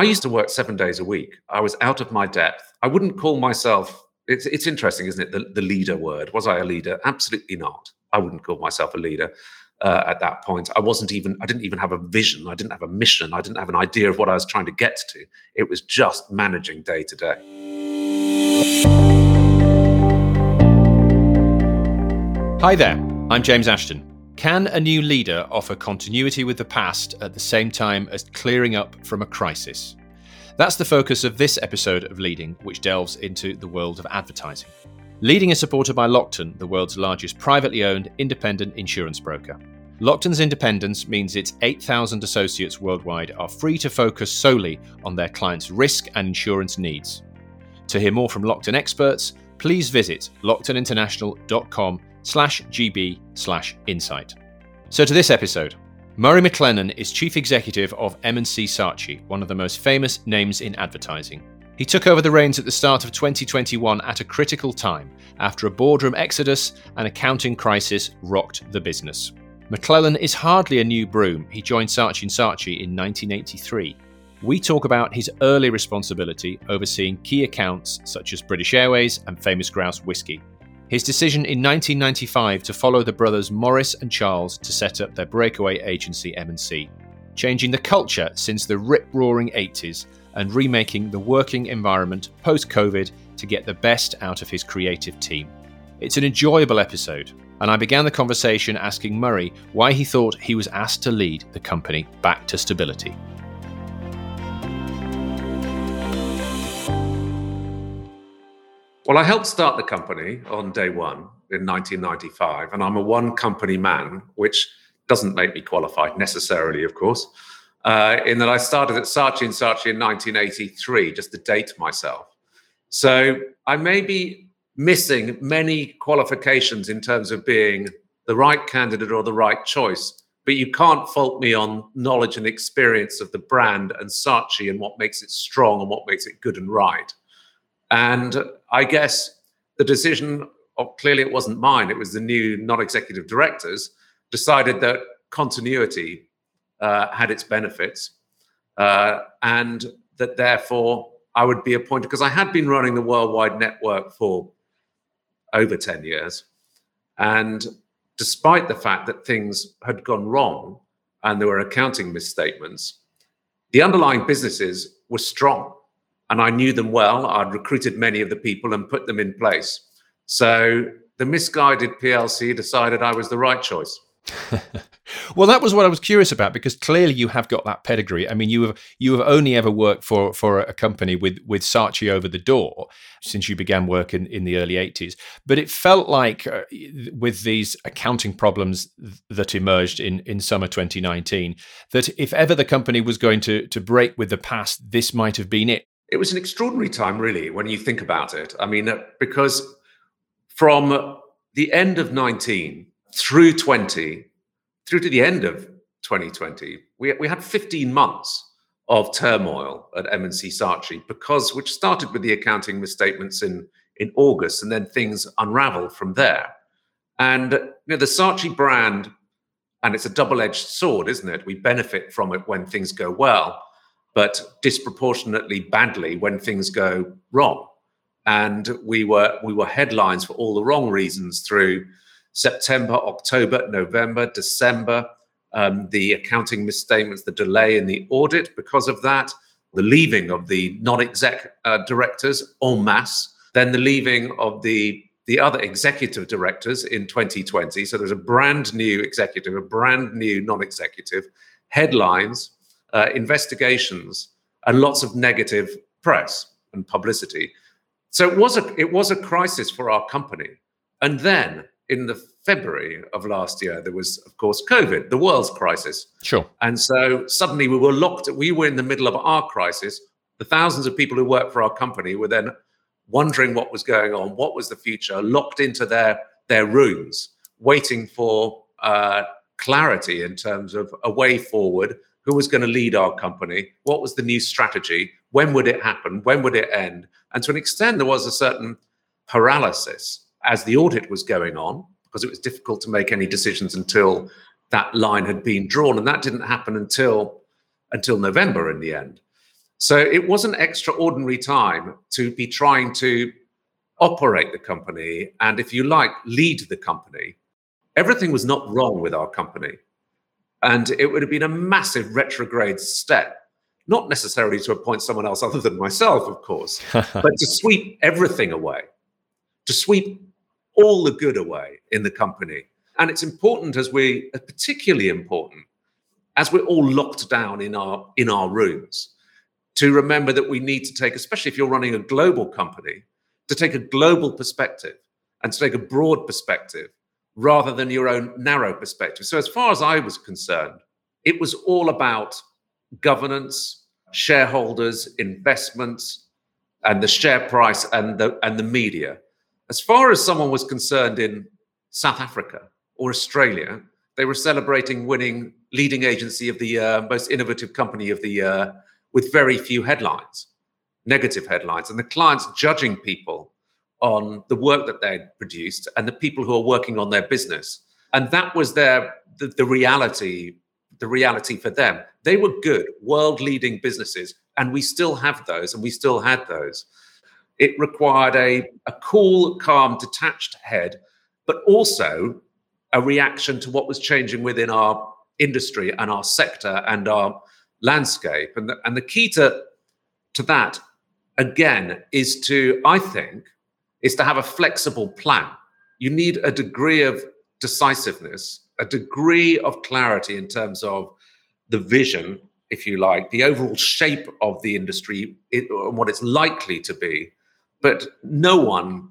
I used to work seven days a week. I was out of my depth. I wouldn't call myself, it's, it's interesting, isn't it? The, the leader word. Was I a leader? Absolutely not. I wouldn't call myself a leader. Uh, at that point. I wasn't even, I didn't even have a vision. I didn't have a mission. I didn't have an idea of what I was trying to get to. It was just managing day to day. Hi there, I'm James Ashton. Can a new leader offer continuity with the past at the same time as clearing up from a crisis? That's the focus of this episode of Leading, which delves into the world of advertising. Leading is supported by Lockton, the world's largest privately owned independent insurance broker. Lockton's independence means its 8,000 associates worldwide are free to focus solely on their clients' risk and insurance needs. To hear more from Lockton experts, please visit locktoninternational.com slash gb slash insight. So to this episode. Murray McLennan is Chief Executive of M&C Saatchi, one of the most famous names in advertising. He took over the reins at the start of 2021 at a critical time after a boardroom exodus and accounting crisis rocked the business. McLennan is hardly a new broom. He joined Saatchi & Saatchi in 1983. We talk about his early responsibility overseeing key accounts such as British Airways and Famous Grouse Whisky. His decision in 1995 to follow the brothers Maurice and Charles to set up their breakaway agency M&C, changing the culture since the rip-roaring 80s and remaking the working environment post COVID to get the best out of his creative team. It's an enjoyable episode, and I began the conversation asking Murray why he thought he was asked to lead the company back to stability. Well, I helped start the company on day one in 1995, and I'm a one company man, which doesn't make me qualified necessarily, of course uh, in that I started at Saatchi and Saatchi in 1983, just to date myself. So I may be missing many qualifications in terms of being the right candidate or the right choice, but you can't fault me on knowledge and experience of the brand and Saatchi and what makes it strong and what makes it good and right. And I guess the decision, oh, clearly it wasn't mine, it was the new non executive directors, decided that continuity uh, had its benefits, uh, and that therefore I would be appointed because I had been running the worldwide network for over 10 years. And despite the fact that things had gone wrong and there were accounting misstatements, the underlying businesses were strong and I knew them well. I'd recruited many of the people and put them in place. So the misguided PLC decided I was the right choice. well, that was what I was curious about because clearly you have got that pedigree. I mean, you have you have only ever worked for for a company with with Saatchi over the door since you began work in, in the early eighties. But it felt like uh, with these accounting problems that emerged in in summer 2019, that if ever the company was going to to break with the past, this might have been it. It was an extraordinary time, really, when you think about it. I mean, uh, because from the end of 19 through 20, through to the end of 2020, we, we had 15 months of turmoil at M&C Saatchi because which started with the accounting misstatements in in August and then things unraveled from there. And you know the Saatchi brand and it's a double-edged sword, isn't it? We benefit from it when things go well, but disproportionately badly when things go wrong. And we were we were headlines for all the wrong reasons through September, October, November, December, um, the accounting misstatements, the delay in the audit because of that, the leaving of the non-exec uh, directors en masse, then the leaving of the the other executive directors in 2020. So there's a brand new executive, a brand new non-executive, headlines, uh, investigations, and lots of negative press and publicity. So it was a it was a crisis for our company. And then in the February of last year, there was, of course, COVID, the world's crisis. Sure. And so suddenly we were locked, we were in the middle of our crisis. The thousands of people who worked for our company were then wondering what was going on, what was the future, locked into their, their rooms, waiting for uh, clarity in terms of a way forward, who was going to lead our company, what was the new strategy, when would it happen, when would it end. And to an extent, there was a certain paralysis as the audit was going on, because it was difficult to make any decisions until that line had been drawn, and that didn't happen until until November in the end. So it was an extraordinary time to be trying to operate the company and, if you like, lead the company. Everything was not wrong with our company. And it would have been a massive retrograde step, not necessarily to appoint someone else other than myself, of course, but to sweep everything away, to sweep all the good away in the company. And it's important as we, are particularly important, as we're all locked down in our in our rooms, to remember that we need to take, especially if you're running a global company, to take a global perspective and to take a broad perspective rather than your own narrow perspective. So, as far as I was concerned, it was all about governance, shareholders, investments, and the share price and the and the media. As far as someone was concerned in South Africa or Australia, they were celebrating winning leading agency of the year, most innovative company of the year, with very few headlines, negative headlines, and the clients judging people on the work that they'd produced and the people who are working on their business. And that was their the, the reality, the reality for them. They were good, world-leading businesses, and we still have those, and we still had those. It required a, a cool, calm, detached head, but also a reaction to what was changing within our industry and our sector and our landscape. And the, and the key to, to that, again, is to, I think, is to have a flexible plan. You need a degree of decisiveness, a degree of clarity in terms of the vision, if you like, the overall shape of the industry and what it's likely to be. But no one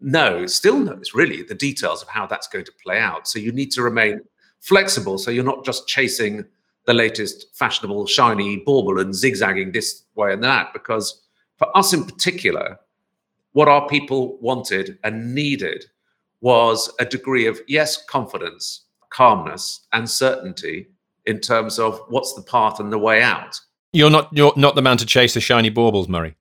knows, still knows really the details of how that's going to play out. So you need to remain flexible so you're not just chasing the latest fashionable shiny bauble and zigzagging this way and that. Because for us in particular, what our people wanted and needed was a degree of, yes, confidence, calmness, and certainty in terms of what's the path and the way out. You're not you're not the man to chase the shiny baubles, Murray.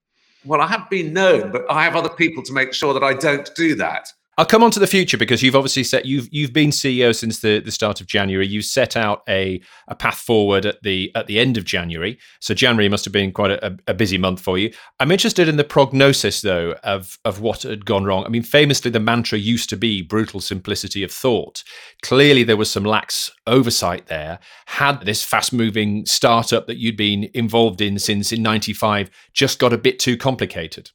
Well, I have been known, but I have other people to make sure that I don't do that. I'll come on to the future because you've obviously set you've you've been CEO since the, the start of January. You set out a, a path forward at the at the end of January. So January must have been quite a, a busy month for you. I'm interested in the prognosis though of of what had gone wrong. I mean, famously the mantra used to be brutal simplicity of thought. Clearly there was some lax oversight there. Had this fast moving startup that you'd been involved in since in 95 just got a bit too complicated?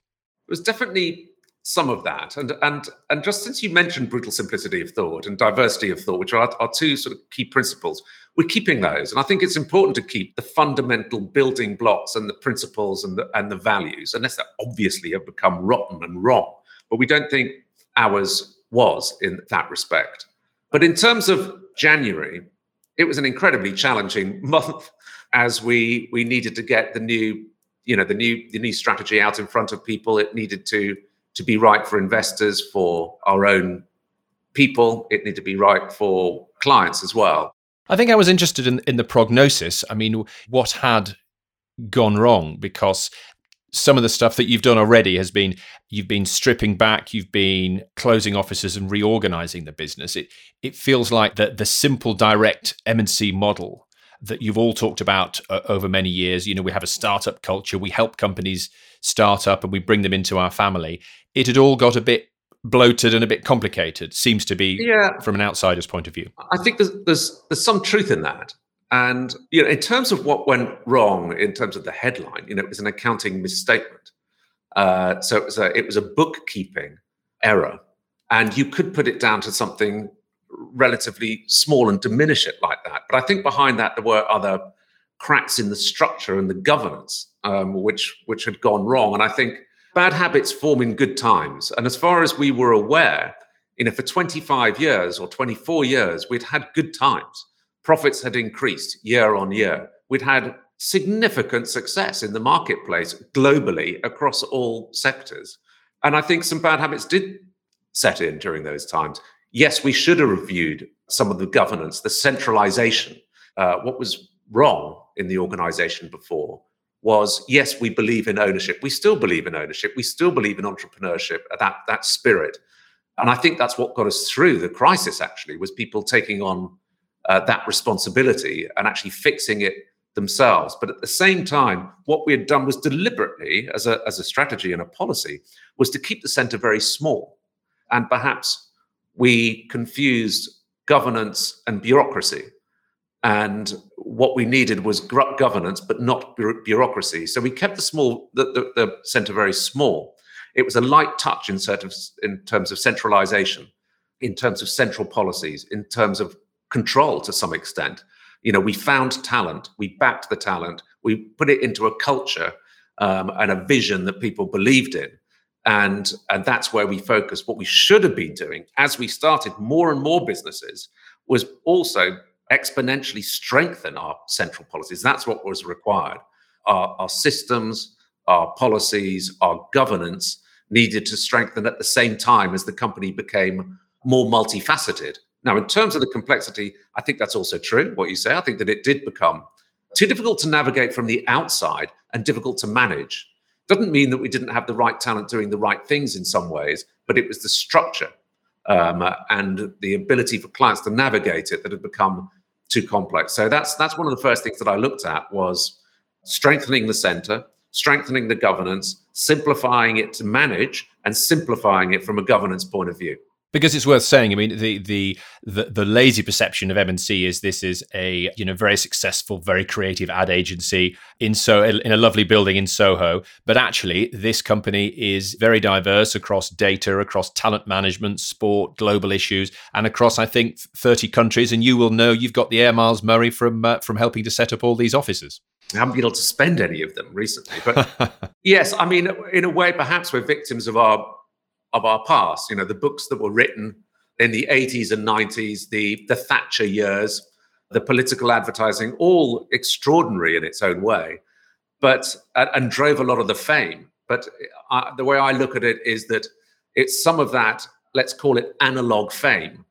It was definitely some of that. And and and just since you mentioned brutal simplicity of thought and diversity of thought, which are our two sort of key principles, we're keeping those. And I think it's important to keep the fundamental building blocks and the principles and the and the values, unless they obviously have become rotten and wrong. But we don't think ours was in that respect. But in terms of January, it was an incredibly challenging month as we we needed to get the new, you know, the new the new strategy out in front of people. It needed to to be right for investors, for our own people. It need to be right for clients as well. I think I was interested in, in the prognosis. I mean, what had gone wrong? Because some of the stuff that you've done already has been you've been stripping back, you've been closing offices and reorganizing the business. It it feels like that the simple direct M&C model that you've all talked about uh, over many years. You know, we have a startup culture. We help companies start up and we bring them into our family it had all got a bit bloated and a bit complicated. Seems to be yeah. from an outsider's point of view. I think there's there's there's some truth in that. And you know, in terms of what went wrong, in terms of the headline, you know, it was an accounting misstatement. Uh, so it was a it was a bookkeeping error, and you could put it down to something relatively small and diminish it like that. But I think behind that there were other cracks in the structure and the governance, um, which which had gone wrong. And I think bad habits form in good times. And as far as we were aware, you know, for 25 years or 24 years, we'd had good times. Profits had increased year on year. We'd had significant success in the marketplace globally across all sectors. And I think some bad habits did set in during those times. Yes, we should have reviewed some of the governance, the centralization, uh, what was wrong in the organization before was yes, we believe in ownership. We still believe in ownership. We still believe in entrepreneurship, uh, that that spirit. And I think that's what got us through the crisis. Actually, was people taking on uh, that responsibility and actually fixing it themselves. But at the same time, what we had done was deliberately, as a, as a strategy and a policy, was to keep the centre very small. And perhaps we confused governance and bureaucracy. And what we needed was governance, but not bureaucracy. So we kept the small, the, the, the centre very small. It was a light touch in, in terms of centralisation, in terms of central policies, in terms of control to some extent. You know, we found talent, we backed the talent, we put it into a culture um, and a vision that people believed in. And, and that's where we focused. What we should have been doing as we started more and more businesses was also exponentially strengthen our central policies. That's what was required. Our, our systems, our policies, our governance needed to strengthen at the same time as the company became more multifaceted. Now, in terms of the complexity, I think that's also true, what you say. I think that it did become too difficult to navigate from the outside and difficult to manage. Doesn't mean that we didn't have the right talent doing the right things in some ways, but it was the structure um, and the ability for clients to navigate it that had become too complex. So that's that's one of the first things that I looked at was strengthening the center, strengthening the governance, simplifying it to manage, and simplifying it from a governance point of view because it's worth saying i mean the, the the the, lazy perception of m&c is this is a you know very successful very creative ad agency in so in a lovely building in soho. But actually this company is very diverse across data across talent management sport global issues and across i think 30 countries. And you will know you've got the air miles murray from uh, from helping to set up all these offices. I haven't been able to spend any of them recently, but yes, I mean, in a way, perhaps we're victims of our of our past. You know, the books that were written in the 80s and 90s, the the Thatcher years, the political advertising, all extraordinary in its own way, but and drove a lot of the fame. But uh, the way I look at it is that it's some of that, let's call it analog fame,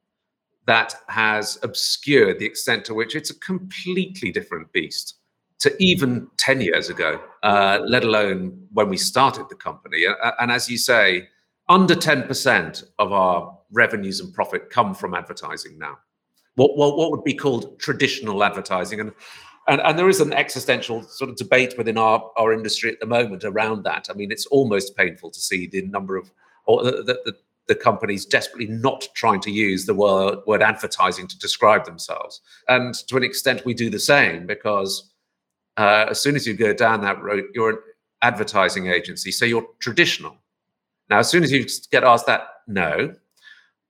that has obscured the extent to which it's a completely different beast to even 10 years ago, uh, let alone when we started the company. And as you say, under 10% of our revenues and profit come from advertising now. What, what, what would be called traditional advertising. And, and, and there is an existential sort of debate within our, our industry at the moment around that. I mean, it's almost painful to see the number of, or the, the, the companies desperately not trying to use the word, word advertising to describe themselves. And to an extent, we do the same because uh, as soon as you go down that road, you're an advertising agency. So you're traditional. Now, as soon as you get asked that, no,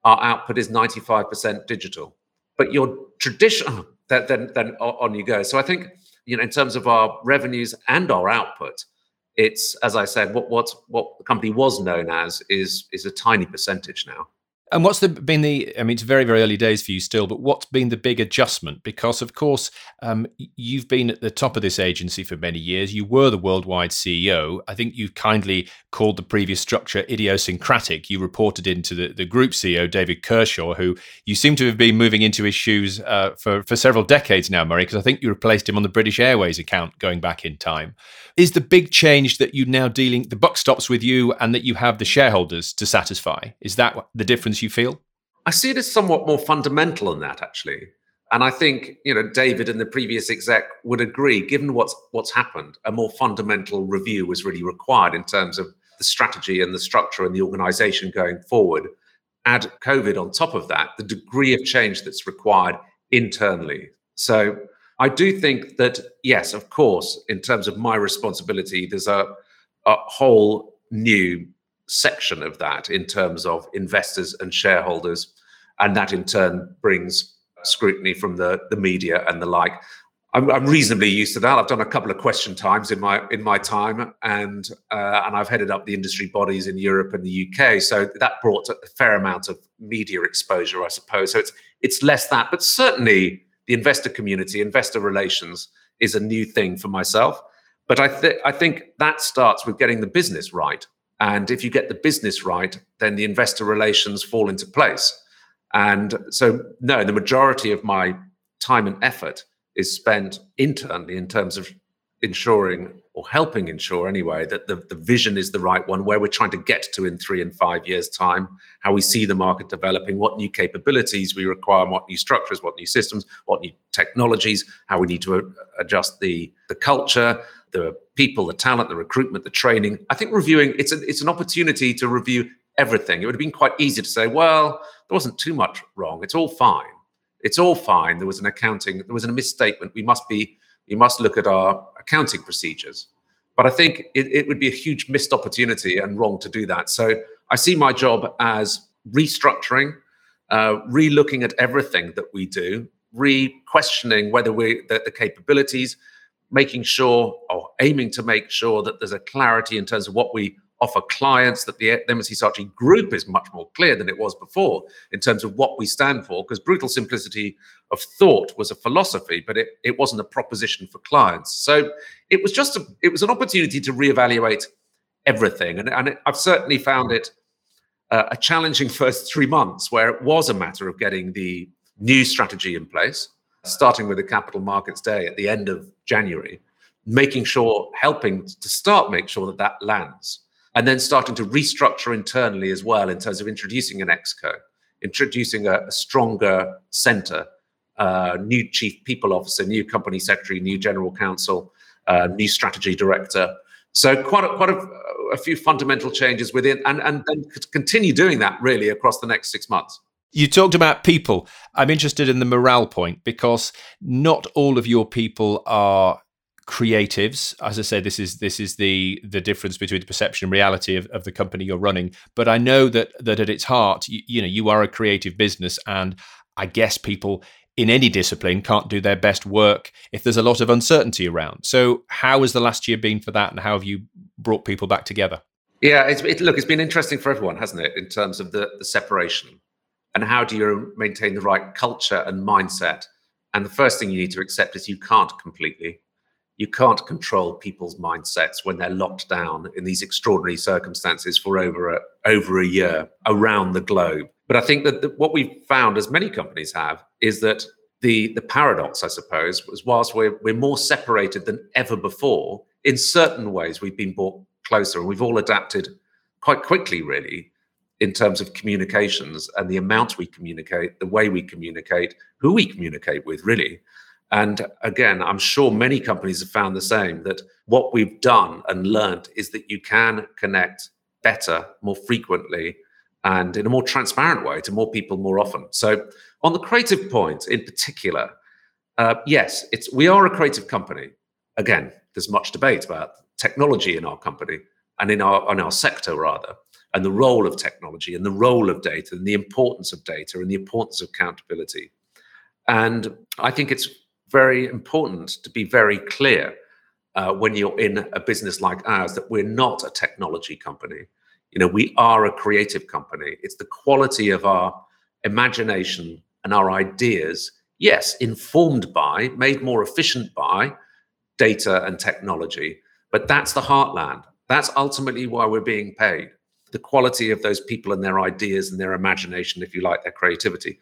our output is 95% digital. But your traditional, oh, then, then, then on you go. So I think, you know, in terms of our revenues and our output, it's as I said, what what what the company was known as is is a tiny percentage now. And what's the, been the? I mean, it's very very early days for you still, but what's been the big adjustment? Because of course, um, you've been at the top of this agency for many years. You were the worldwide CEO. I think you kindly called the previous structure idiosyncratic. You reported into the, the group CEO David Kershaw, who you seem to have been moving into his shoes uh, for for several decades now, Murray. Because I think you replaced him on the British Airways account going back in time. Is the big change that you now dealing the buck stops with you, and that you have the shareholders to satisfy? Is that the difference? You feel? I see it as somewhat more fundamental than that, actually. And I think you know David and the previous exec would agree. Given what's what's happened, a more fundamental review was really required in terms of the strategy and the structure and the organisation going forward. Add COVID on top of that, the degree of change that's required internally. So I do think that yes, of course, in terms of my responsibility, there's a a whole new section of that in terms of investors and shareholders. And that in turn brings scrutiny from the, the media and the like. I'm, I'm, reasonably used to that. I've done a couple of question times in my in my time, and uh, and I've headed up the industry bodies in Europe and the UK. So that brought a fair amount of media exposure, I suppose. So it's it's less that, but certainly the investor community, investor relations, is a new thing for myself. But I think I think that starts with getting the business right. And if you get the business right, then the investor relations fall into place. And so, no, the majority of my time and effort is spent internally in terms of ensuring or helping ensure anyway that the, the vision is the right one where we're trying to get to in three and five years time how we see the market developing what new capabilities we require what new structures what new systems what new technologies how we need to uh, adjust the the culture the people the talent the recruitment the training. I think reviewing it's a, it's an opportunity to review everything. It would have been quite easy to say well there wasn't too much wrong. It's all fine. It's all fine. There was an accounting there was a misstatement. We must be you must look at our accounting procedures. But I think it, it would be a huge missed opportunity and wrong to do that. So I see my job as restructuring, uh, re-looking at everything that we do, re-questioning whether we the, the capabilities, making sure or aiming to make sure that there's a clarity in terms of what we offer clients that the, M&C Saatchi group is much more clear than it was before in terms of what we stand for, because brutal simplicity of thought was a philosophy, but it, it wasn't a proposition for clients. So it was just a, it was an opportunity to reevaluate everything. And, and it, I've certainly found it uh, a challenging first three months where it was a matter of getting the new strategy in place, starting with the Capital Markets Day at the end of January, making sure, helping to start make sure that that lands and then starting to restructure internally as well in terms of introducing an exco, introducing a, a stronger center, uh, new chief people officer, new company secretary, new general counsel, uh, new strategy director. So quite a, quite a, a few fundamental changes within, and and then continue doing that really across the next six months. You talked about people. I'm interested in the morale point because not all of your people are creatives as i say this is this is the the difference between the perception and reality of, of the company you're running. But i know that that at its heart you, you know you are a creative business and i guess people in any discipline can't do their best work if there's a lot of uncertainty around. So how has the last year been for that and how have you brought people back together? Yeah it's, it, look it's been interesting for everyone hasn't it in terms of the, the separation? And how do you maintain the right culture and mindset? And the first thing you need to accept is you can't completely you can't control people's mindsets when they're locked down in these extraordinary circumstances for over a, over a year around the globe. But I think that the, what we've found, as many companies have, is that the the paradox, I suppose, was whilst we're we're more separated than ever before, in certain ways we've been brought closer, and we've all adapted quite quickly, really, in terms of communications and the amount we communicate, the way we communicate, who we communicate with, really. And again, I'm sure many companies have found the same that what we've done and learned is that you can connect better, more frequently, and in a more transparent way to more people more often. So, on the creative point in particular, uh, yes, it's we are a creative company. Again, there's much debate about technology in our company and in our in our sector rather, and the role of technology and the role of data and the importance of data and the importance of accountability. And I think it's very important to be very clear uh, when you're in a business like ours that we're not a technology company. You know, we are a creative company. It's the quality of our imagination and our ideas, yes, informed by, made more efficient by data and technology, but that's the heartland. That's ultimately why we're being paid. The quality of those people and their ideas and their imagination, if you like, their creativity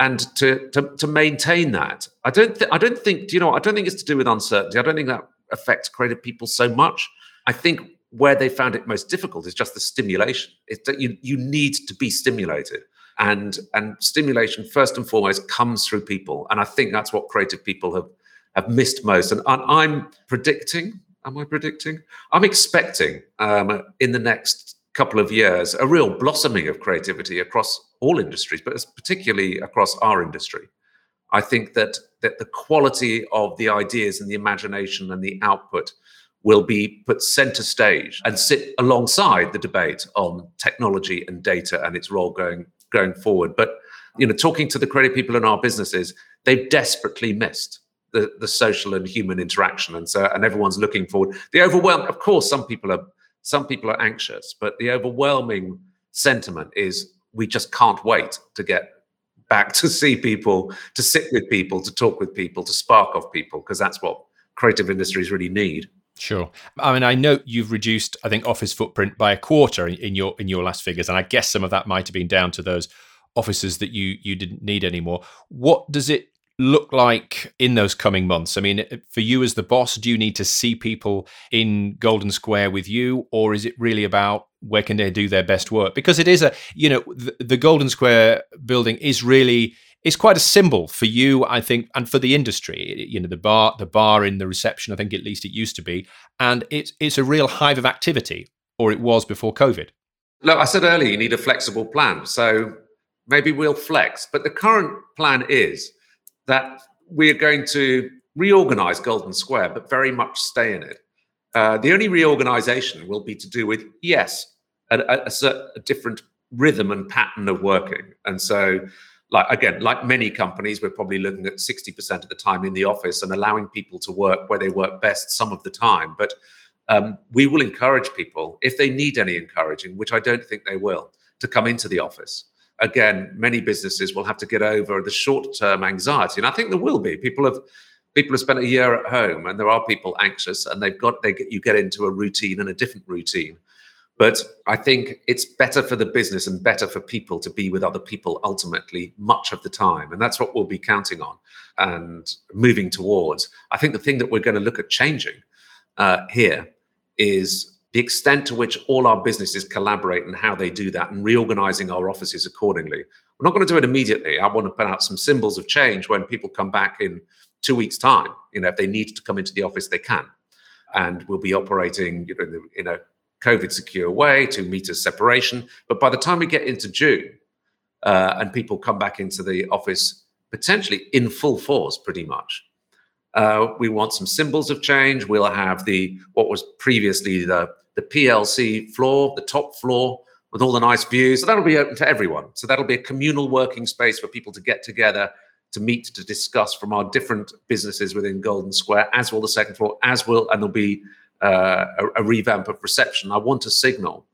and to, to to maintain that. I don't th- I don't think you know I don't think it's to do with uncertainty. I don't think that affects creative people so much. I think where they found it most difficult is just the stimulation. That you you need to be stimulated. And and stimulation first and foremost comes through people. And I think that's what creative people have have missed most. And, and I'm predicting, am I predicting? I'm expecting um, in the next couple of years a real blossoming of creativity across all industries, but particularly across our industry. I think that that the quality of the ideas and the imagination and the output will be put center stage and sit alongside the debate on technology and data and its role going going forward. But you know, talking to the creative people in our businesses, they've desperately missed the, the social and human interaction, and so and everyone's looking forward. The overwhelm, of course, some people are some people are anxious, but the overwhelming sentiment is we just can't wait to get back to see people, to sit with people, to talk with people, to spark off people, because that's what creative industries really need. Sure. I mean, I know you've reduced, I think, office footprint by a quarter in your in your last figures, and I guess some of that might have been down to those offices that you you didn't need anymore. What does it look like in those coming months? I mean, uh, for you as the boss, do you need to see people in Golden Square with you, or is it really about where can they do their best work? Because it is a, you know, the, the Golden Square building is really it's quite a symbol for you, I think, and for the industry. You know, the bar, the bar in the reception, I think at least it used to be, and it's it's a real hive of activity, or it was before COVID. Look, I said earlier, you need a flexible plan. So maybe we'll flex. But the current plan is that we are going to reorganize Golden Square, but very much stay in it. Uh, the only reorganization will be to do with, yes, a, a, a, a different rhythm and pattern of working. And so, like again, like many companies, we're probably looking at 60% of the time in the office and allowing people to work where they work best some of the time. But um, we will encourage people if they need any encouraging, which I don't think they will, to come into the office. Again, many businesses will have to get over the short-term anxiety, and I think there will be. People have people have spent a year at home, and there are people anxious, and they've got they get you get into a routine and a different routine. But I think it's better for the business and better for people to be with other people ultimately much of the time. And that's what we'll be counting on and moving towards. I think the thing that we're going to look at changing uh, here is the extent to which all our businesses collaborate and how they do that and reorganizing our offices accordingly. We're not going to do it immediately. I want to put out some symbols of change when people come back in two weeks' time. You know, if they need to come into the office, they can. And we'll be operating you know, in a COVID secure way, two meters separation. But by the time we get into June uh, and people come back into the office, potentially in full force, pretty much, uh, we want some symbols of change. We'll have the what was previously the the PLC floor, the top floor with all the nice views. So that'll be open to everyone. So that'll be a communal working space for people to get together, to meet, to discuss from our different businesses within Golden Square, as will the second floor, as will, and there'll be uh, a, a, revamp of reception. I want to signal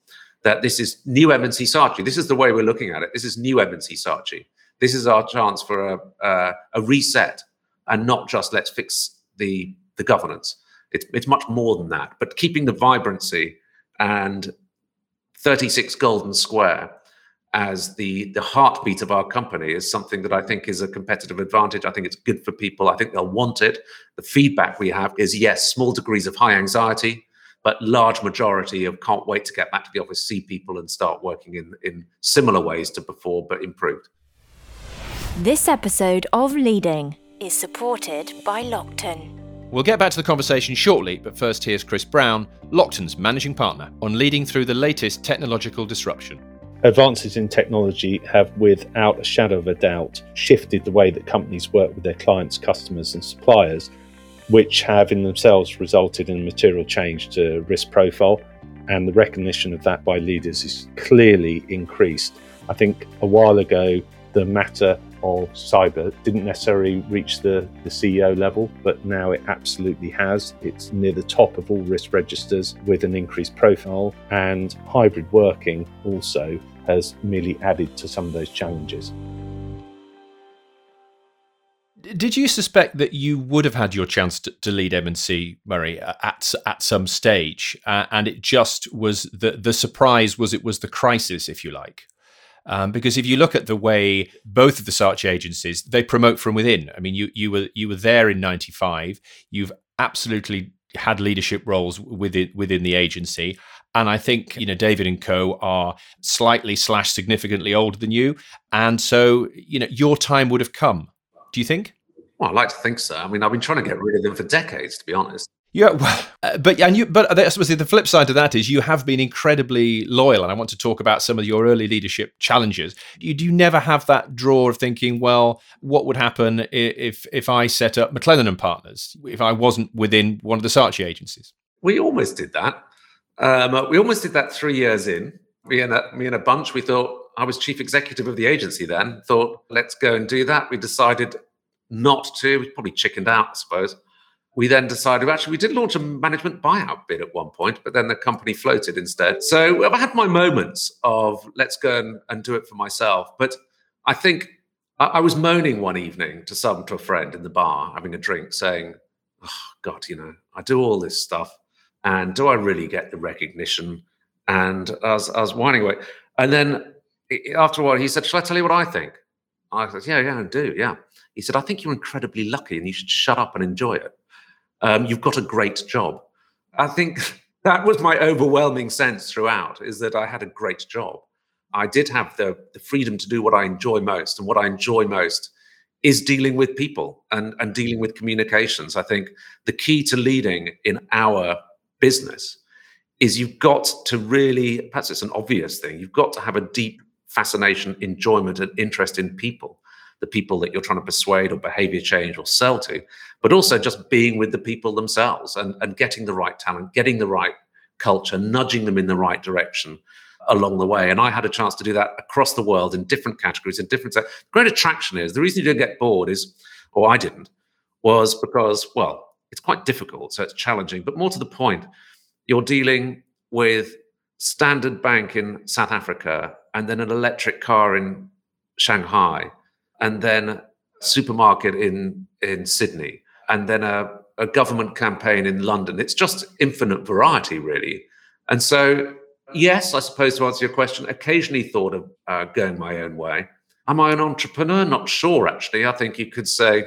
that this is new M&C Saatchi. This is the way we're looking at it. This is new M&C Saatchi. This is our chance for a, a, a reset and not just let's fix the the governance. It's it's much more than that. But keeping the vibrancy and 36 Golden Square as the the heartbeat of our company is something that I think is a competitive advantage. I think it's good for people. I think they'll want it. The feedback we have is yes, small degrees of high anxiety, but large majority of can't wait to get back to the office, see people, and start working in in similar ways to before, but improved. This episode of Leading is supported by Lockton. We'll get back to the conversation shortly, but first here's Chris Brown, Lockton's managing partner, on leading through the latest technological disruption. Advances in technology have, without a shadow of a doubt, shifted the way that companies work with their clients, customers, and suppliers, which have in themselves resulted in a material change to risk profile. And the recognition of that by leaders is clearly increased. I think a while ago, the matter of cyber didn't necessarily reach the, the CEO level, but now it absolutely has. It's near the top of all risk registers with an increased profile, and hybrid working also has merely added to some of those challenges. Did you suspect that you would have had your chance to, to lead M&C Murray at at some stage, uh, and it just was the the surprise was it was the crisis, if you like? Um, because if you look at the way both of the Saatchi agencies they promote from within, I mean, you you were you were there in '95. You've absolutely had leadership roles within within the agency, and I think you know David and Co are slightly slash significantly older than you, and so you know your time would have come. Do you think? Well, I like to think so. I mean, I've been trying to get rid of them for decades, to be honest. Yeah, well, uh, but and you, but I suppose the flip side of that is you have been incredibly loyal, and I want to talk about some of your early leadership challenges. You do you never have that draw of thinking, well, what would happen if if I set up McLennan and Partners if I wasn't within one of the Saatchi agencies? We almost did that. Um, we almost did that three years in. Me and a, me and a bunch. We thought I was chief executive of the agency then. Thought let's go and do that. We decided not to. We probably chickened out, I suppose we then decided actually we did launch a management buyout bid at one point, but then the company floated instead. So I've had my moments of let's go and, and do it for myself. But I think I, I, was moaning one evening to some to a friend in the bar having a drink, saying, "Oh God, you know, I do all this stuff, and do I really get the recognition?" And I was, I was whining away, and then after a while he said, "Shall I tell you what I think?" I said, "Yeah, yeah, I do, yeah." He said, I think you're incredibly lucky and you should shut up and enjoy it. Um, you've got a great job. I think that was my overwhelming sense throughout is that I had a great job. I did have the, the freedom to do what I enjoy most. And what I enjoy most is dealing with people and, and dealing with communications. I think the key to leading in our business is you've got to really, perhaps it's an obvious thing, you've got to have a deep fascination, enjoyment, and interest in people, the people that you're trying to persuade or behavior change or sell to, but also just being with the people themselves and, and getting the right talent, getting the right culture, nudging them in the right direction along the way. And I had a chance to do that across the world in different categories, in different. The great attraction is the reason you don't get bored is, or I didn't, was because well, it's quite difficult, so it's challenging. But more to the point, you're dealing with Standard Bank in South Africa, and then an electric car in Shanghai, and then supermarket in in Sydney, and then a, a government campaign in London. It's just infinite variety, really. And so Yes, I suppose to answer your question, occasionally thought of uh, going my own way. Am I an entrepreneur? Not sure, actually. I think you could say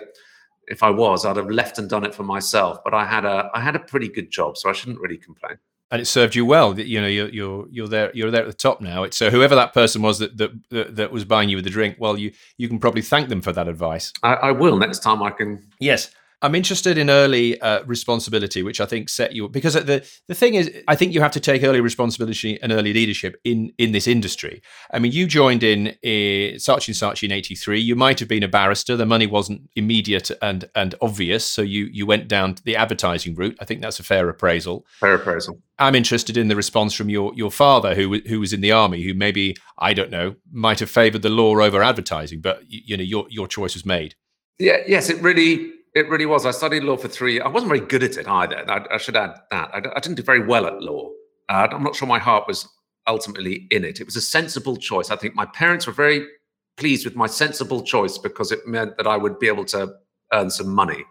if I was, I'd have left and done it for myself. But I had a I had a pretty good job, so I shouldn't really complain. And it served you well. You know, you're you're you're there you're there at the top now. It's uh, whoever that person was that, that that was buying you with the drink. Well, you you can probably thank them for that advice. I, I will next time I can. Yes, I'm interested in early uh, responsibility, which I think set you because the the thing is, I think you have to take early responsibility and early leadership in in this industry. I mean, you joined in uh, Saatchi and Saatchi in '83. You might have been a barrister. The money wasn't immediate and and obvious, so you you went down the advertising route. I think that's a fair appraisal. Fair appraisal. I'm interested in the response from your your father, who who was in the army, who maybe I don't know might have favoured the law over advertising, but you, you know your your choice was made. Yeah. Yes, it really it really was. I studied law for three. I wasn't very good at it either. I, I should add that. I, I, didn't do very well at law. Uh, I'm not sure my heart was ultimately in it. It was a sensible choice. I think my parents were very pleased with my sensible choice because it meant that I would be able to earn some money.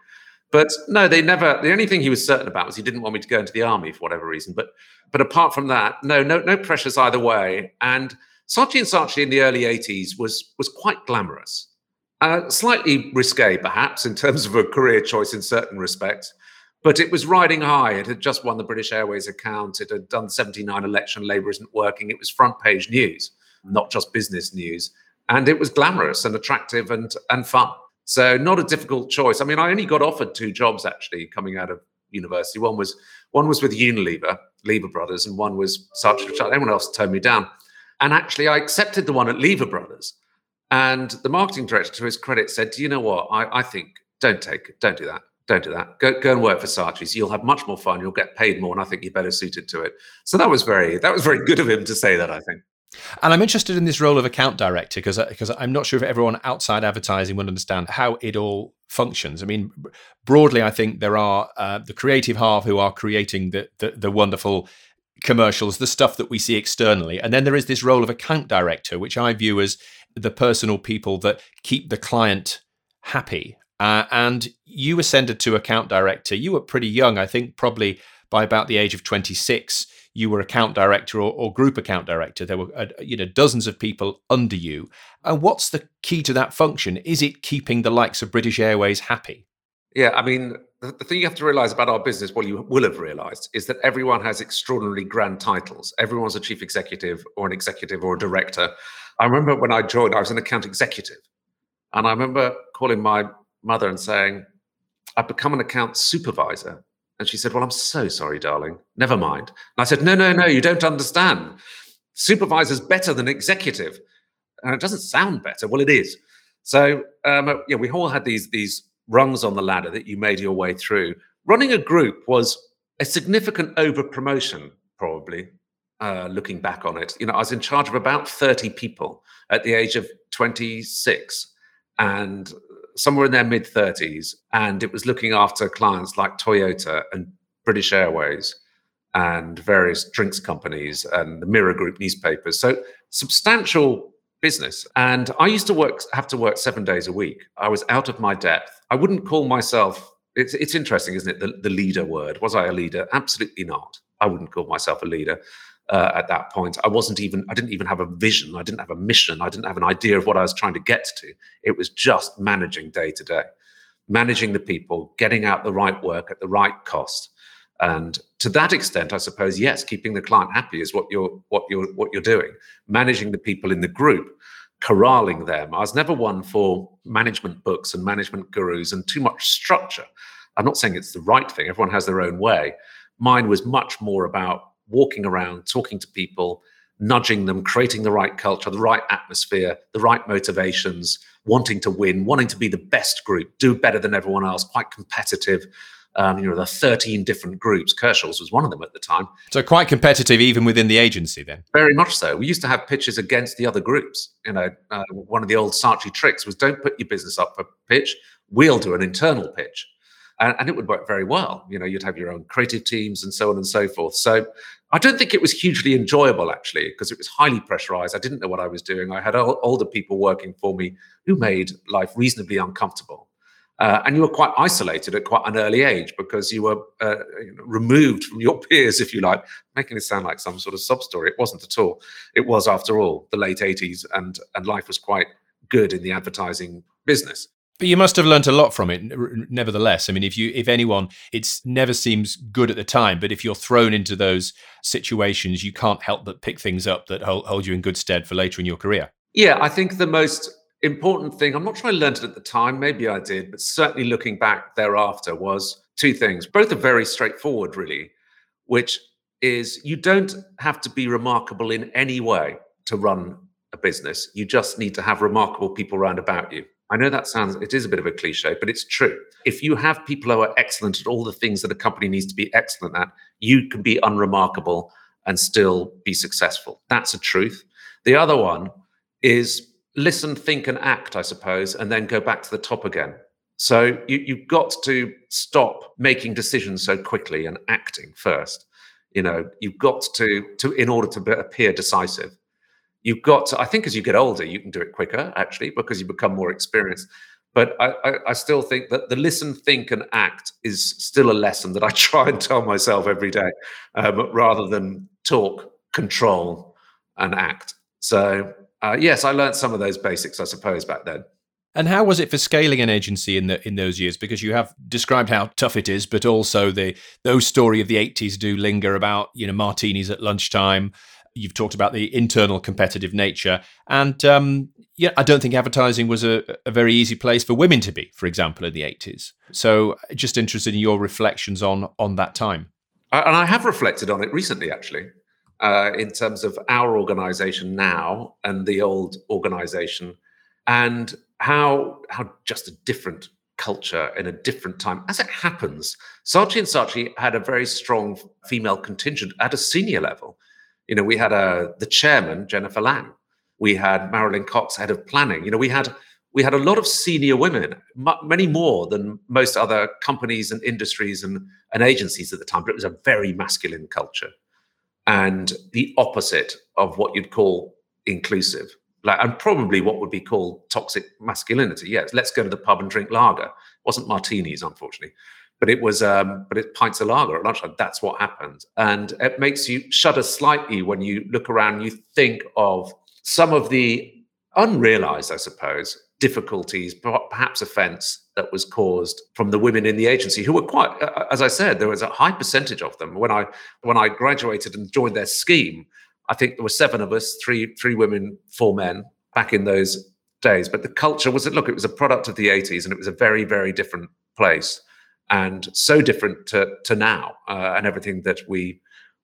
But no, they never. The only thing he was certain about was he didn't want me to go into the army for whatever reason. But but apart from that, no, no, no pressures either way. And Saatchi and Saatchi in the early '80s was was quite glamorous. Uh, slightly risque, perhaps, in terms of a career choice in certain respects, but it was riding high. It had just won the British Airways account. It had done 79 election. Labour isn't working. It was front page news, not just business news. And it was glamorous and attractive and, and fun. So not a difficult choice. I mean, I only got offered two jobs actually coming out of university. One was one was with Unilever, Lever Brothers, and one was Saatchi's. Everyone else turned me down. And actually, I accepted the one at Lever Brothers and the marketing director, to his credit, said, "Do you know what? I, I think don't take it. Don't do that. Don't do that. Go go and work for Saatchi's. You'll have much more fun. You'll get paid more, and I think you're better suited to it." So that was very that was very good of him to say that. I think. And I'm interested in this role of account director because because I'm not sure if everyone outside advertising would understand how it all functions. I mean, broadly, I think there are uh, the creative half who are creating the, the, the wonderful commercials, the stuff that we see externally, and then there is this role of account director, which I view as the personal people that keep the client happy. Uh, and you ascended to account director. You were pretty young, I think, probably by about the age of 26. You were account director or, or group account director. There were, uh, you know, dozens of people under you. And what's the key to that function? Is it keeping the likes of British Airways happy? Yeah, I mean, the, the thing you have to realize about our business, what you will have realized, is that everyone has extraordinarily grand titles. Everyone's a chief executive or an executive or a director. I remember when I joined, I was an account executive. And I remember calling my mother and saying, I've become an account supervisor. And she said, Well, I'm so sorry, darling. Never mind. And I said, No, no, no, you don't understand. Supervisor's better than executive. And it doesn't sound better. Well, it is. So um, yeah, we all had these these rungs on the ladder that you made your way through. Running a group was a significant over promotion, probably uh, looking back on it. You know, I was in charge of about 30 people at the age of 26 and somewhere in their mid 30s. And it was looking after clients like Toyota and British Airways and various drinks companies and the Mirror Group newspapers. So substantial business. And I used to work, have to work seven days a week. I was out of my depth. I wouldn't call myself, it's, it's interesting, isn't it? The, the leader word. Was I a leader? Absolutely not. I wouldn't call myself a leader. Uh, at that point. I wasn't even, I didn't even have a vision. I didn't have a mission. I didn't have an idea of what I was trying to get to. It was just managing day to day, managing the people, getting out the right work at the right cost. And to that extent, I suppose, yes, keeping the client happy is what you're what you're what you're doing. Managing the people in the group, corralling them. I was never one for management books and management gurus and too much structure. I'm not saying it's the right thing. Everyone has their own way. Mine was much more about walking around, talking to people, nudging them, creating the right culture, the right atmosphere, the right motivations, wanting to win, wanting to be the best group, do better than everyone else, quite competitive. Um, you know, the 13 different groups. Kershaw's was one of them at the time. So quite competitive even within the agency then? Very much so. We used to have pitches against the other groups. You know, uh, one of the old Saatchi tricks was don't put your business up for pitch. We'll do an internal pitch. And, and it would work very well. You know, you'd have your own creative teams and so on and so forth. So I don't think it was hugely enjoyable actually, because it was highly pressurized. I didn't know what I was doing. I had older people working for me who made life reasonably uncomfortable. Uh, and you were quite isolated at quite an early age because you were uh, removed from your peers, if you like, making it sound like some sort of sub story. It wasn't at all. It was, after all, the late 80s, and, and life was quite good in the advertising business. But you must have learned a lot from it, nevertheless. I mean, if you, if anyone, it never seems good at the time, but if you're thrown into those situations, you can't help but pick things up that hold, hold you in good stead for later in your career. Yeah, I think the most important thing, I'm not sure I learned it at the time, maybe I did, but certainly looking back thereafter was two things. Both are very straightforward, really, which is you don't have to be remarkable in any way to run a business. You just need to have remarkable people around about you. I know that sounds, it is a bit of a cliche, but it's true. If you have people who are excellent at all the things that a company needs to be excellent at, you can be unremarkable and still be successful. That's a truth. The other one is listen, think, and act, I suppose, and then go back to the top again. So you, you've got to stop making decisions so quickly and acting first. You know, you've got to, to in order to appear decisive. You've got to, I think as you get older, you can do it quicker, actually, because you become more experienced. But I, I, I still think that the listen, think, and act is still a lesson that I try and tell myself every day, um, rather than talk, control, and act. So uh, yes, I learned some of those basics, I suppose, back then. And how was it for scaling an agency in the in those years? Because you have described how tough it is, but also the those story of the eighties do linger about you know martinis at lunchtime. You've talked about the internal competitive nature, and um, yeah, I don't think advertising was a, a very easy place for women to be, for example, in the eighties. So, just interested in your reflections on on that time. And I have reflected on it recently, actually uh, in terms of our organization now and the old organization and how how just a different culture in a different time. As it happens, Saatchi and Saatchi had a very strong female contingent at a senior level. You know, we had uh, the chairman, Jennifer Laing. We had Marilyn Cox, head of planning. You know, we had we had a lot of senior women, many more than most other companies and industries and, and agencies at the time. But it was a very masculine culture and the opposite of what you'd call inclusive like and probably what would be called toxic masculinity yes let's go to the pub and drink lager it wasn't martinis unfortunately but it was um but it pints of lager at lunchtime that's what happened and it makes you shudder slightly when you look around you think of some of the unrealized i suppose difficulties, perhaps offence that was caused from the women in the agency, who were quite, as I said, there was a high percentage of them. When I when I graduated and joined their scheme, I think there were seven of us, three three women, four men, back in those days. But the culture was look, it was a product of the 80s, and it was a very very different place, and so different to to now, uh, and everything that we.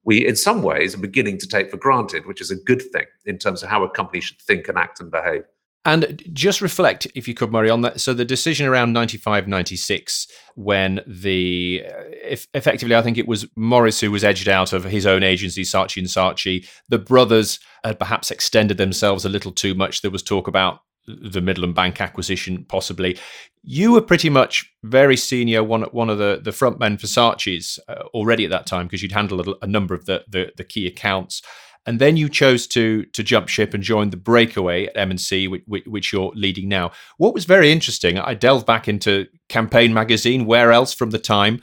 We, in some ways, are beginning to take for granted, which is a good thing in terms of how a company should think and act and behave. And just reflect, if you could, Moray, on that. So the decision around 95, 96, when the, if, effectively, I think it was Maurice who was edged out of his own agency, Saatchi and Saatchi. The brothers had perhaps extended themselves a little too much. There was talk about the Midland Bank acquisition, possibly. You were pretty much very senior, one one of the the front men for Saatchi's uh, already at that time because you'd handled a, a number of the, the, the key accounts and then you chose to to jump ship and join the breakaway at M&C, which, which, you're leading now. What was very interesting, I delved back into Campaign magazine, where else from the time,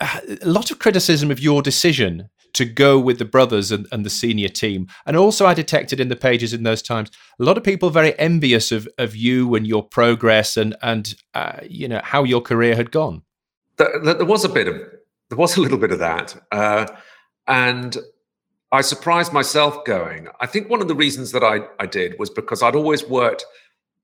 a lot of criticism of your decision to go with the brothers and, and the senior team. And also, I detected in the pages in those times a lot of people very envious of of you and your progress and and uh, you know how your career had gone. There, there, was a bit of there was a little bit of that, uh, and I surprised myself going. I think one of the reasons that I I did was because I'd always worked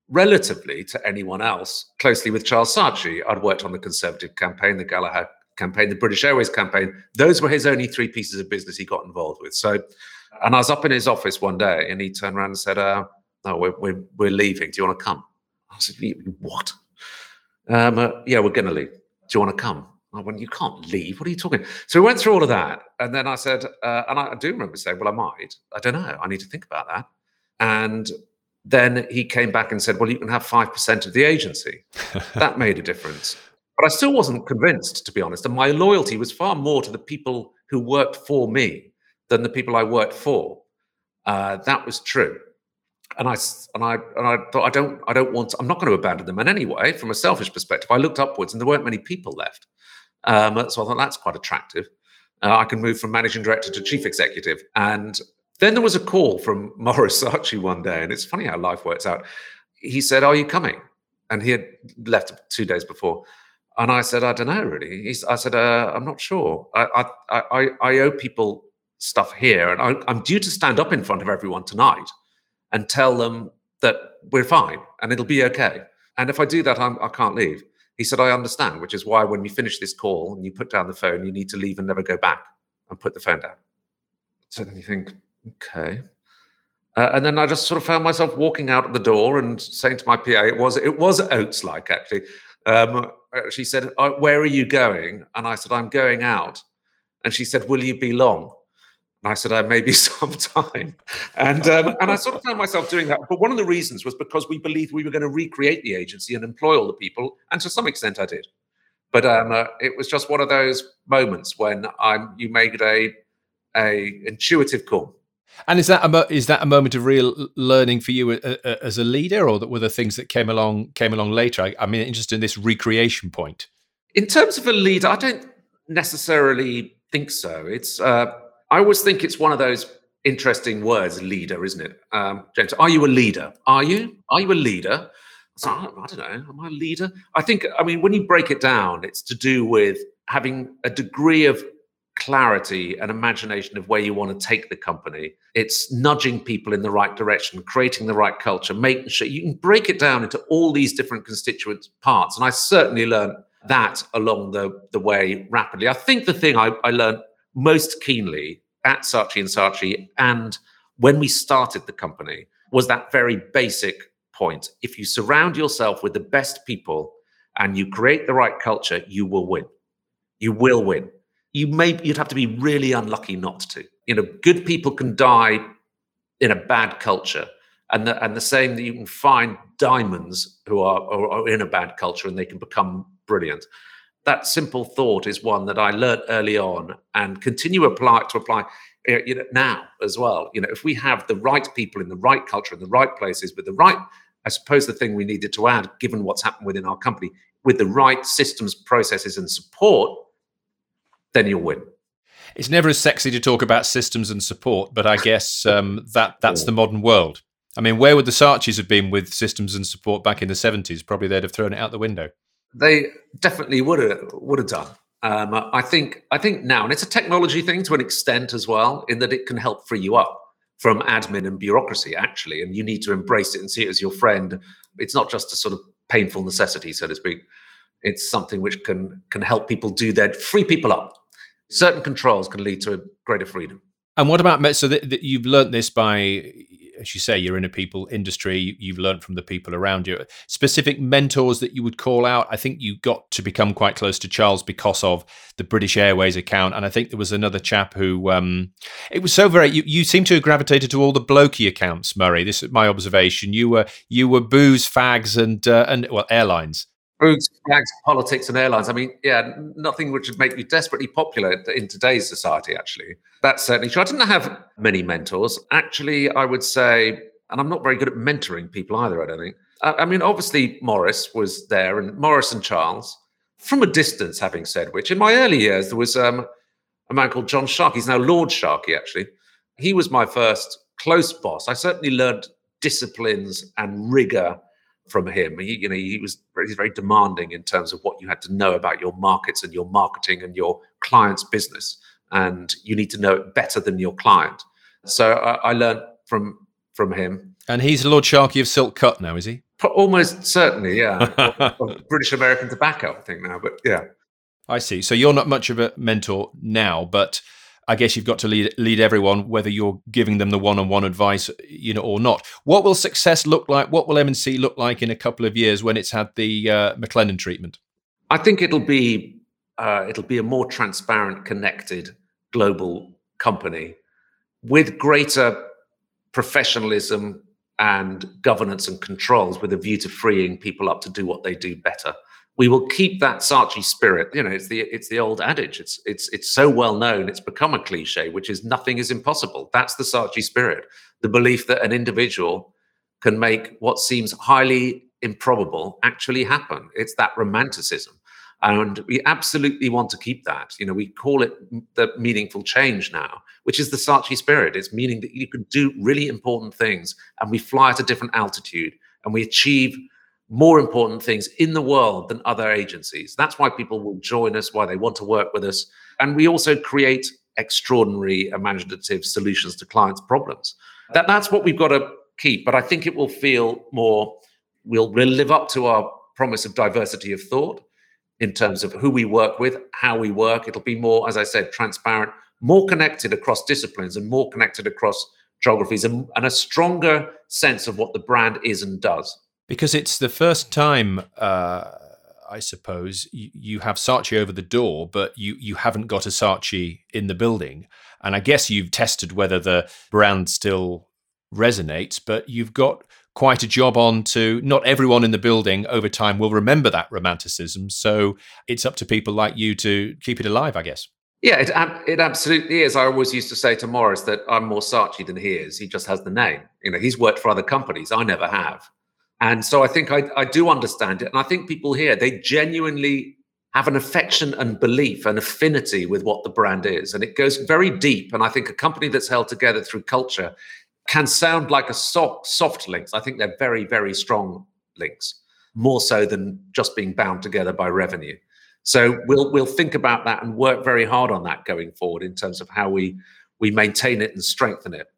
relatively to anyone else closely with Charles Saatchi. I'd worked on the Conservative campaign, the Gallaher campaign, the British Airways campaign. Those were his only three pieces of business he got involved with. So, and I was up in his office one day and he turned around and said, uh, No, we're, we're, we're leaving. Do you want to come? I said, What? Um, uh, yeah, we're going to leave. Do you want to come? I went, You can't leave. What are you talking? So we went through all of that. And then I said, uh, and I do remember saying, Well, I might. I don't know. I need to think about that. And then he came back and said, Well, you can have 5% of the agency. that made a difference. But I still wasn't convinced, to be honest. And my loyalty was far more to the people who worked for me than the people I worked for. Uh, that was true. And I and I and I thought I don't I don't want to, I'm not going to abandon them. And anyway, from a selfish perspective, I looked upwards and there weren't many people left. Um, so I thought that's quite attractive. Uh, I can move from managing director to chief executive. And then there was a call from Maurice Saatchi one day, and it's funny how life works out. He said, "Are you coming?" And he had left two days before. And I said, I don't know really. He's, I said, uh, I'm not sure. I, I, I, I, owe people stuff here, and I, I'm due to stand up in front of everyone tonight and tell them that we're fine and it'll be okay. And if I do that, I'm, I can't leave. He said, I understand, which is why when we finish this call and you put down the phone, you need to leave and never go back and put the phone down. So then you think, okay. Uh, and then I just sort of found myself walking out the door and saying to my PA, it was it was oats like actually. Um, she said, uh, "Where are you going?" And I said, "I'm going out." And she said, "Will you be long?" And I said, "I may be some time." And um, and I sort of found myself doing that. But one of the reasons was because we believed we were going to recreate the agency and employ all the people, and to some extent, I did. But um, uh, it was just one of those moments when I'm you made a a intuitive call. And is that a is that a moment of real learning for you as a leader, or were there things that came along came along later? I, I mean, interested in this recreation point. In terms of a leader, I don't necessarily think so. It's uh, I always think it's one of those interesting words, leader, isn't it? Um, James, are you a leader? Are you? Are you a leader? So, I don't know. Am I a leader? I think. I mean, when you break it down, it's to do with having a degree of clarity and imagination of where you want to take the company. It's nudging people in the right direction, creating the right culture, making sure you can break it down into all these different constituent parts. And I certainly learned that along the, the way rapidly. I think the thing I, I learned most keenly at Saatchi and Saatchi and when we started the company was that very basic point. If you surround yourself with the best people and you create the right culture, you will win. You will win you may you'd have to be really unlucky not to. You know, good people can die in a bad culture, and the, and the same that you can find diamonds who are, are, are in a bad culture and they can become brilliant. That simple thought is one that I learned early on and continue apply to apply eh, you know, now as well. You know, if we have the right people in the right culture in the right places with the right, I suppose the thing we needed to add, given what's happened within our company, with the right systems, processes, and support then you'll win. It's never as sexy to talk about systems and support, but I guess um, that that's the modern world. I mean, where would the Saatchis have been with systems and support back in the seventies? Probably they'd have thrown it out the window. They definitely would have would have done. Um, I think I think now, and it's a technology thing to an extent as well, in that it can help free you up from admin and bureaucracy, actually, and you need to embrace it and see it as your friend. It's not just a sort of painful necessity, so to speak. It's something which can can help people do that, free people up. Certain controls can lead to greater freedom. And what about so that, you've learned this by, as you say, you're in a people industry. You've learned from the people around you. Specific mentors that you would call out. I think you got to become quite close to Charles because of the British Airways account, and I think there was another chap who. Um, it was so very. You, you seem to have gravitated to all the blokey accounts, Moray. This is my observation. You were you were booze, fags, and uh, and well airlines. Foods, politics, and airlines. I mean, yeah, nothing which would make you desperately popular in today's society, actually. That's certainly true. I didn't have many mentors. Actually, I would say, and I'm not very good at mentoring people either, I don't think. I mean, obviously, Maurice was there, and Maurice and Charles, from a distance, having said which, in my early years, there was um, a man called John Sharkey. He's now Lord Sharkey, actually. He was my first close boss. I certainly learned disciplines and rigor from him. He, you know, he was very, very demanding in terms of what you had to know about your markets and your marketing and your client's business, and you need to know it better than your client. So I, I learned from from him. And he's Lord Sharkey of Silk Cut now, is he? Almost certainly, yeah. British American Tobacco, I think now, but yeah. I see. So you're not much of a mentor now, but I guess you've got to lead lead everyone, whether you're giving them the one-on-one advice, you know, or not. What will success look like? What will M&C look like in a couple of years when it's had the uh, MacLennan treatment? I think it'll be uh, it'll be a more transparent, connected global company with greater professionalism and governance and controls, with a view to freeing people up to do what they do better we will keep that Saatchi spirit. You know, it's the it's the old adage. It's it's it's so well known. It's become a cliche, which is nothing is impossible. That's the Saatchi spirit. The belief that an individual can make what seems highly improbable actually happen. It's that romanticism. And we absolutely want to keep that. You know, we call it the meaningful change now, which is the Saatchi spirit. It's meaning that you can do really important things and we fly at a different altitude and we achieve more important things in the world than other agencies. That's why people will join us, why they want to work with us. And we also create extraordinary imaginative solutions to clients' problems. That, that's what we've got to keep. But I think it will feel more, we'll, we'll live up to our promise of diversity of thought in terms of who we work with, how we work. It'll be more, as I said, transparent, more connected across disciplines and more connected across geographies and, and a stronger sense of what the brand is and does because it's the first time, uh, I suppose, you, you, have Saatchi over the door, but you you haven't got a Saatchi in the building. And I guess you've tested whether the brand still resonates, but you've got quite a job on to not everyone in the building over time will remember that romanticism. So it's up to people like you to keep it alive, I guess. Yeah, it, it absolutely is. I always used to say to Maurice that I'm more Saatchi than he is. He just has the name. You know, he's worked for other companies. I never have. And so I think I, I do understand it. And I think people here, they genuinely have an affection and belief and affinity with what the brand is. And it goes very deep. And I think a company that's held together through culture can sound like a soft, soft links. I think they're very, very strong links, more so than just being bound together by revenue. So we'll we'll think about that and work very hard on that going forward in terms of how we we maintain it and strengthen it.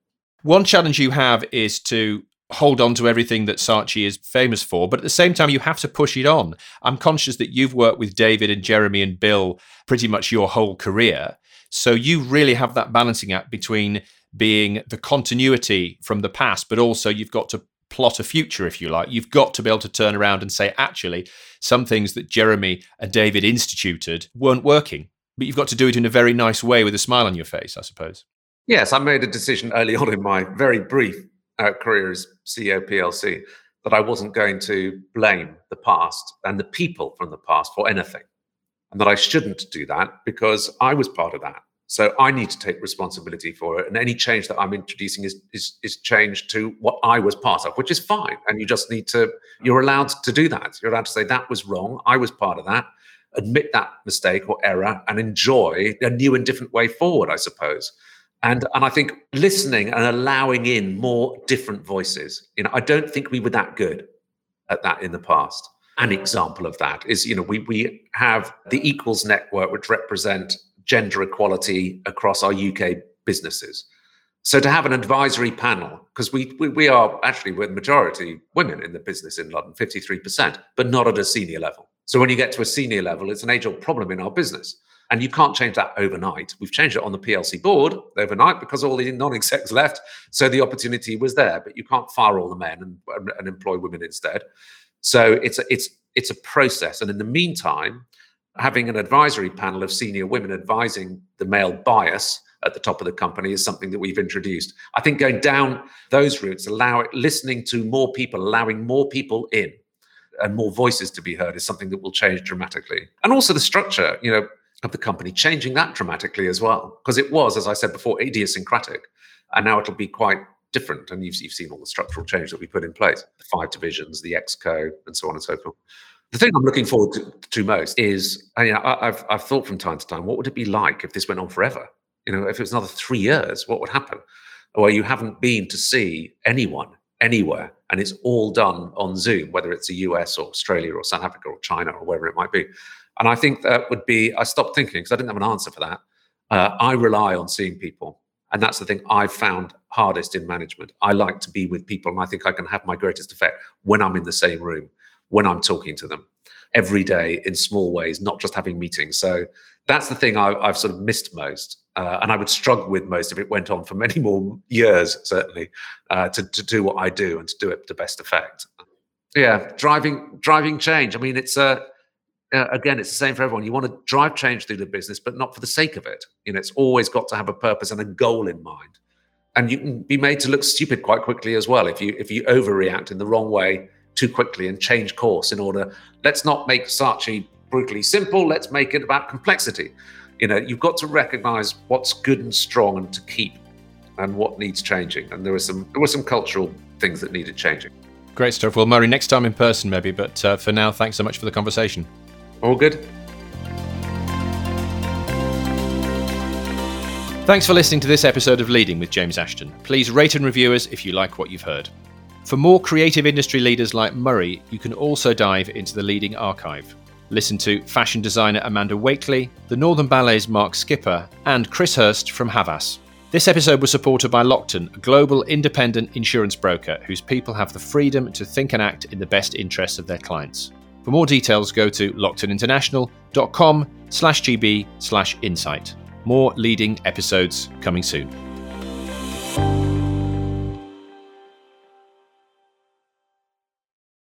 One challenge you have is to hold on to everything that Saatchi is famous for, but at the same time, you have to push it on. I'm conscious that you've worked with David and Jeremy and Bill pretty much your whole career. So you really have that balancing act between being the continuity from the past, but also you've got to plot a future, if you like. You've got to be able to turn around and say, actually, some things that Jeremy and David instituted weren't working. But you've got to do it in a very nice way with a smile on your face, I suppose. Yes, I made a decision early on in my very brief uh, career as CEO PLC that I wasn't going to blame the past and the people from the past for anything, and that I shouldn't do that because I was part of that. So I need to take responsibility for it, and any change that I'm introducing is is is change to what I was part of, which is fine. And you just need to you're allowed to do that. You're allowed to say that was wrong. I was part of that. Admit that mistake or error and enjoy a new and different way forward. I suppose. And, and I think listening and allowing in more different voices. You know, I don't think we were that good at that in the past. An example of that is, you know, we we have the Equals Network, which represent gender equality across our UK businesses. So to have an advisory panel, because we, we, we are actually the majority women in the business in London, 53%, but not at a senior level. So when you get to a senior level, it's an age-old problem in our business. And you can't change that overnight. We've changed it on the PLC board overnight because all the non execs left. So the opportunity was there, but you can't fire all the men and, and employ women instead. So it's a, it's, it's a process. And in the meantime, having an advisory panel of senior women advising the male bias at the top of the company is something that we've introduced. I think going down those routes, allow it, listening to more people, allowing more people in and more voices to be heard is something that will change dramatically. And also the structure, you know, of the company, changing that dramatically as well. Because it was, as I said before, idiosyncratic. And now it'll be quite different. And you've, you've seen all the structural change that we put in place the five divisions, the exco, and so on and so forth. The thing I'm looking forward to, to most is, I mean, I, I've I've thought from time to time, what would it be like if this went on forever? You know, if it was another three years, what would happen? Where you haven't been to see anyone anywhere, and it's all done on Zoom, whether it's the US or Australia or South Africa or China or wherever it might be. And I think that would be. I stopped thinking because I didn't have an answer for that. Uh, I rely on seeing people, and that's the thing I've found hardest in management. I like to be with people, and I think I can have my greatest effect when I'm in the same room, when I'm talking to them every day in small ways, not just having meetings. So that's the thing I, have sort of missed most. Uh, and I would struggle with most if it went on for many more years, certainly, uh, to, to do what I do and to do it to best effect. Yeah, driving driving change. I mean, it's a uh, again, it's the same for everyone. You want to drive change through the business, but not for the sake of it. You know, it's always got to have a purpose and a goal in mind. And you can be made to look stupid quite quickly as well if you if you overreact in the wrong way too quickly and change course in order. Let's not make Saatchi brutally simple. Let's make it about complexity. You know, you've got to recognize what's good and strong and to keep, and what needs changing. And there were some there were some cultural things that needed changing. Great stuff. Well, Moray, next time in person maybe, but uh, for now, thanks so much for the conversation. All good. Thanks for listening to this episode of Leading with James Ashton. Please rate and review us if you like what you've heard. For more creative industry leaders like Moray, you can also dive into the Leading archive. Listen to fashion designer Amanda Wakeley, the Northern Ballet's Mark Skipper, and Chris Hirst from Havas. This episode was supported by Lockton, a global independent insurance broker whose people have the freedom to think and act in the best interests of their clients. For more details, go to locktoninternational.com slash gb slash insight. More leading episodes coming soon.